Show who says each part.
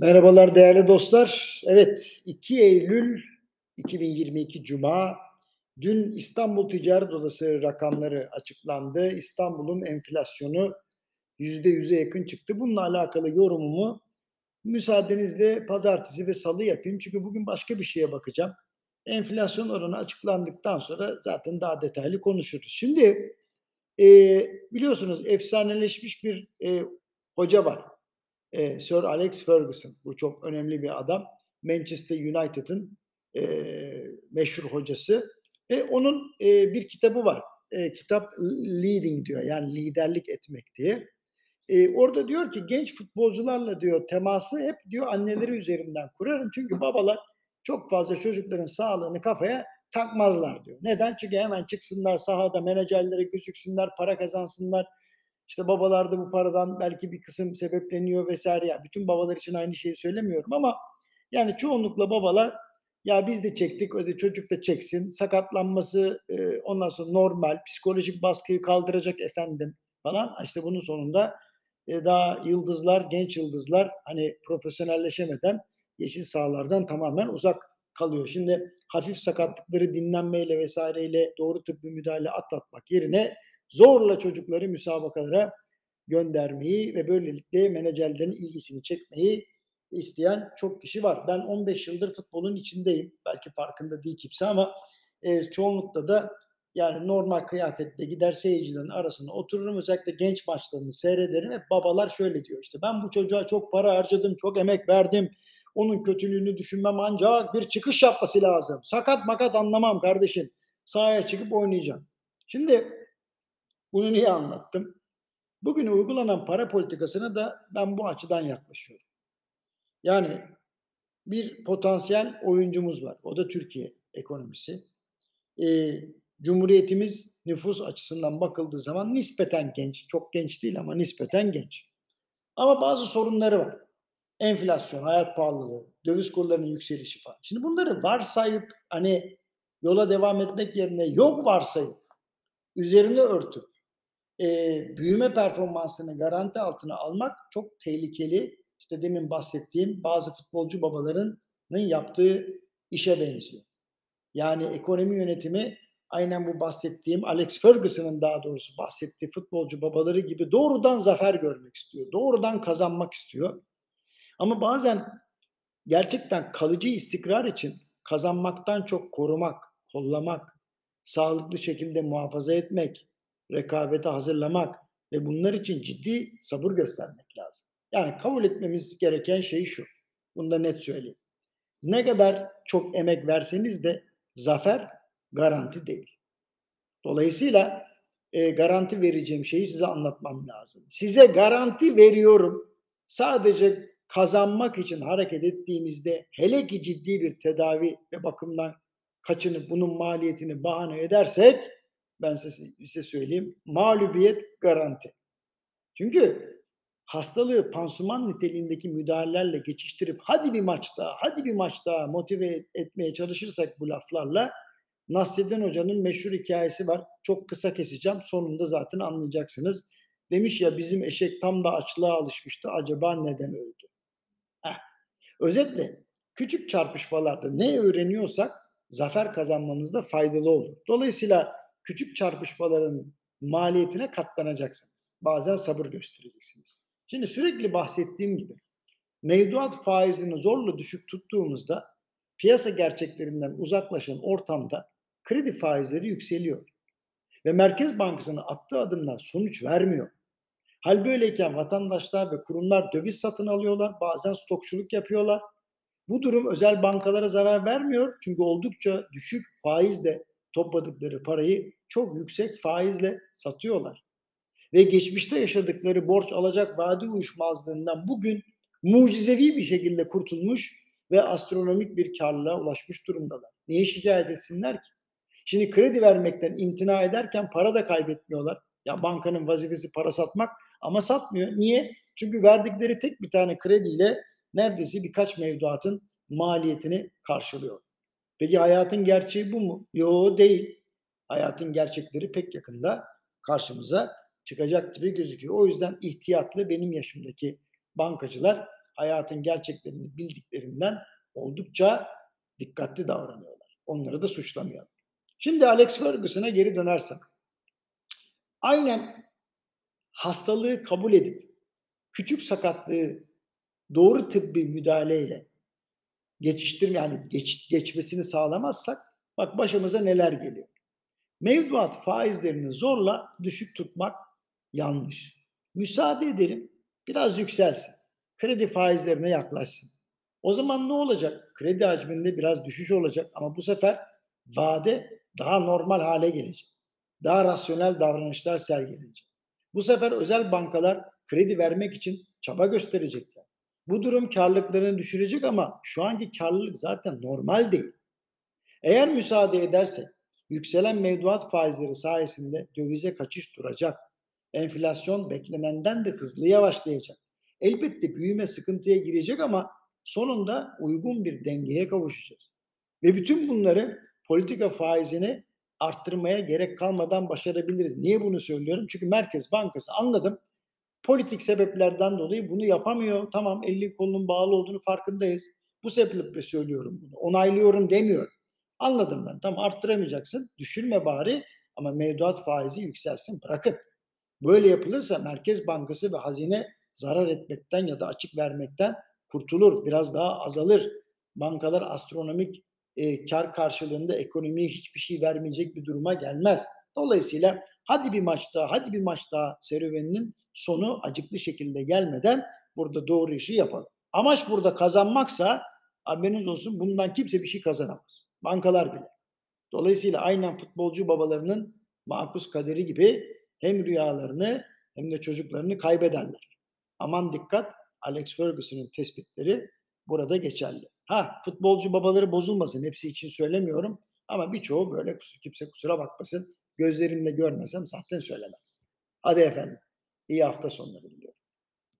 Speaker 1: Merhabalar değerli dostlar. Evet 2 Eylül 2022 Cuma. Dün İstanbul Ticaret Odası rakamları açıklandı. İstanbul'un enflasyonu %100'e yakın çıktı. Bununla alakalı yorumumu müsaadenizle pazartesi ve salı yapayım. Çünkü bugün başka bir şeye bakacağım. Enflasyon oranı açıklandıktan sonra zaten daha detaylı konuşuruz. Şimdi e, biliyorsunuz efsaneleşmiş bir e, hoca var e, Sir Alex Ferguson. Bu çok önemli bir adam. Manchester United'ın e, meşhur hocası. Ve onun e, bir kitabı var. E, kitap Leading diyor. Yani liderlik etmek diye. E, orada diyor ki genç futbolcularla diyor teması hep diyor anneleri üzerinden kurarım. Çünkü babalar çok fazla çocukların sağlığını kafaya takmazlar diyor. Neden? Çünkü hemen çıksınlar sahada menajerlere gözüksünler, para kazansınlar işte babalar da bu paradan belki bir kısım sebepleniyor vesaire. Yani bütün babalar için aynı şeyi söylemiyorum ama yani çoğunlukla babalar ya biz de çektik, öyle çocuk da çeksin. Sakatlanması e, ondan sonra normal, psikolojik baskıyı kaldıracak efendim falan. İşte bunun sonunda e, daha yıldızlar, genç yıldızlar hani profesyonelleşemeden yeşil sahalardan tamamen uzak kalıyor. Şimdi hafif sakatlıkları dinlenmeyle vesaireyle doğru tıbbi müdahale atlatmak yerine zorla çocukları müsabakalara göndermeyi ve böylelikle menajerlerin ilgisini çekmeyi isteyen çok kişi var. Ben 15 yıldır futbolun içindeyim. Belki farkında değil kimse ama e, çoğunlukta da yani normal kıyafette gider seyircilerin arasında otururum. Özellikle genç maçlarını seyrederim. Hep babalar şöyle diyor işte ben bu çocuğa çok para harcadım, çok emek verdim. Onun kötülüğünü düşünmem ancak bir çıkış yapması lazım. Sakat makat anlamam kardeşim. Sahaya çıkıp oynayacağım. Şimdi bunu niye anlattım? Bugün uygulanan para politikasına da ben bu açıdan yaklaşıyorum. Yani bir potansiyel oyuncumuz var. O da Türkiye ekonomisi. Ee, Cumhuriyetimiz nüfus açısından bakıldığı zaman nispeten genç. Çok genç değil ama nispeten genç. Ama bazı sorunları var. Enflasyon, hayat pahalılığı, döviz kurlarının yükselişi falan. Şimdi bunları varsayıp hani yola devam etmek yerine yok varsayıp üzerine örtüp e, büyüme performansını garanti altına almak çok tehlikeli. İşte demin bahsettiğim bazı futbolcu babalarının yaptığı işe benziyor. Yani ekonomi yönetimi aynen bu bahsettiğim Alex Ferguson'ın daha doğrusu bahsettiği futbolcu babaları gibi doğrudan zafer görmek istiyor. Doğrudan kazanmak istiyor. Ama bazen gerçekten kalıcı istikrar için kazanmaktan çok korumak, kollamak, sağlıklı şekilde muhafaza etmek, rekabete hazırlamak ve bunlar için ciddi sabır göstermek lazım. Yani kabul etmemiz gereken şey şu. Bunu da net söyleyeyim. Ne kadar çok emek verseniz de zafer garanti değil. Dolayısıyla e, garanti vereceğim şeyi size anlatmam lazım. Size garanti veriyorum. Sadece kazanmak için hareket ettiğimizde hele ki ciddi bir tedavi ve bakımdan kaçınıp bunun maliyetini bahane edersek ben size, size söyleyeyim mağlubiyet garanti. Çünkü hastalığı pansuman niteliğindeki müdahalelerle geçiştirip hadi bir maç daha, hadi bir maç daha motive etmeye çalışırsak bu laflarla Nasreddin Hoca'nın meşhur hikayesi var. Çok kısa keseceğim. Sonunda zaten anlayacaksınız. Demiş ya bizim eşek tam da açlığa alışmıştı. Acaba neden öldü? Heh. Özetle küçük çarpışmalarda ne öğreniyorsak zafer kazanmamızda faydalı olur. Dolayısıyla küçük çarpışmaların maliyetine katlanacaksınız. Bazen sabır göstereceksiniz. Şimdi sürekli bahsettiğim gibi mevduat faizini zorla düşük tuttuğumuzda piyasa gerçeklerinden uzaklaşan ortamda kredi faizleri yükseliyor. Ve Merkez Bankası'nın attığı adımlar sonuç vermiyor. Hal böyleyken vatandaşlar ve kurumlar döviz satın alıyorlar, bazen stokçuluk yapıyorlar. Bu durum özel bankalara zarar vermiyor çünkü oldukça düşük faizle topladıkları parayı çok yüksek faizle satıyorlar. Ve geçmişte yaşadıkları borç alacak vade uyuşmazlığından bugün mucizevi bir şekilde kurtulmuş ve astronomik bir karlılığa ulaşmış durumdalar. Niye şikayet etsinler ki? Şimdi kredi vermekten imtina ederken para da kaybetmiyorlar. Ya bankanın vazifesi para satmak ama satmıyor. Niye? Çünkü verdikleri tek bir tane krediyle neredeyse birkaç mevduatın maliyetini karşılıyor. Peki hayatın gerçeği bu mu? Yo değil. Hayatın gerçekleri pek yakında karşımıza çıkacak gibi gözüküyor. O yüzden ihtiyatlı benim yaşımdaki bankacılar hayatın gerçeklerini bildiklerinden oldukça dikkatli davranıyorlar. Onları da suçlamayalım. Şimdi Alex Ferguson'a geri dönersem. Aynen hastalığı kabul edip küçük sakatlığı doğru tıbbi müdahaleyle geçiştirme yani geç, geçmesini sağlamazsak bak başımıza neler geliyor. Mevduat faizlerini zorla düşük tutmak yanlış. Müsaade ederim biraz yükselsin. Kredi faizlerine yaklaşsın. O zaman ne olacak? Kredi hacminde biraz düşüş olacak ama bu sefer vade daha normal hale gelecek. Daha rasyonel davranışlar sergilenecek. Bu sefer özel bankalar kredi vermek için çaba gösterecekler. Bu durum karlılıklarını düşürecek ama şu anki karlılık zaten normal değil. Eğer müsaade edersek yükselen mevduat faizleri sayesinde dövize kaçış duracak. Enflasyon beklenenden de hızlı yavaşlayacak. Elbette büyüme sıkıntıya girecek ama sonunda uygun bir dengeye kavuşacağız. Ve bütün bunları politika faizini arttırmaya gerek kalmadan başarabiliriz. Niye bunu söylüyorum? Çünkü Merkez Bankası anladım. Politik sebeplerden dolayı bunu yapamıyor. Tamam elli kolunun bağlı olduğunu farkındayız. Bu sebeple söylüyorum bunu. Onaylıyorum demiyorum. Anladım ben. Tamam arttıramayacaksın. Düşürme bari ama mevduat faizi yükselsin. Bırakın. Böyle yapılırsa Merkez Bankası ve hazine zarar etmekten ya da açık vermekten kurtulur. Biraz daha azalır. Bankalar astronomik e, kar karşılığında ekonomiye hiçbir şey vermeyecek bir duruma gelmez. Dolayısıyla hadi bir maç daha, hadi bir maç daha serüveninin sonu acıklı şekilde gelmeden burada doğru işi yapalım. Amaç burada kazanmaksa haberiniz olsun bundan kimse bir şey kazanamaz. Bankalar bile. Dolayısıyla aynen futbolcu babalarının makus kaderi gibi hem rüyalarını hem de çocuklarını kaybederler. Aman dikkat Alex Ferguson'ın tespitleri burada geçerli. Ha futbolcu babaları bozulmasın hepsi için söylemiyorum ama birçoğu böyle kimse kusura bakmasın gözlerimle görmesem zaten söylemem. Hadi efendim İyi hafta sonları.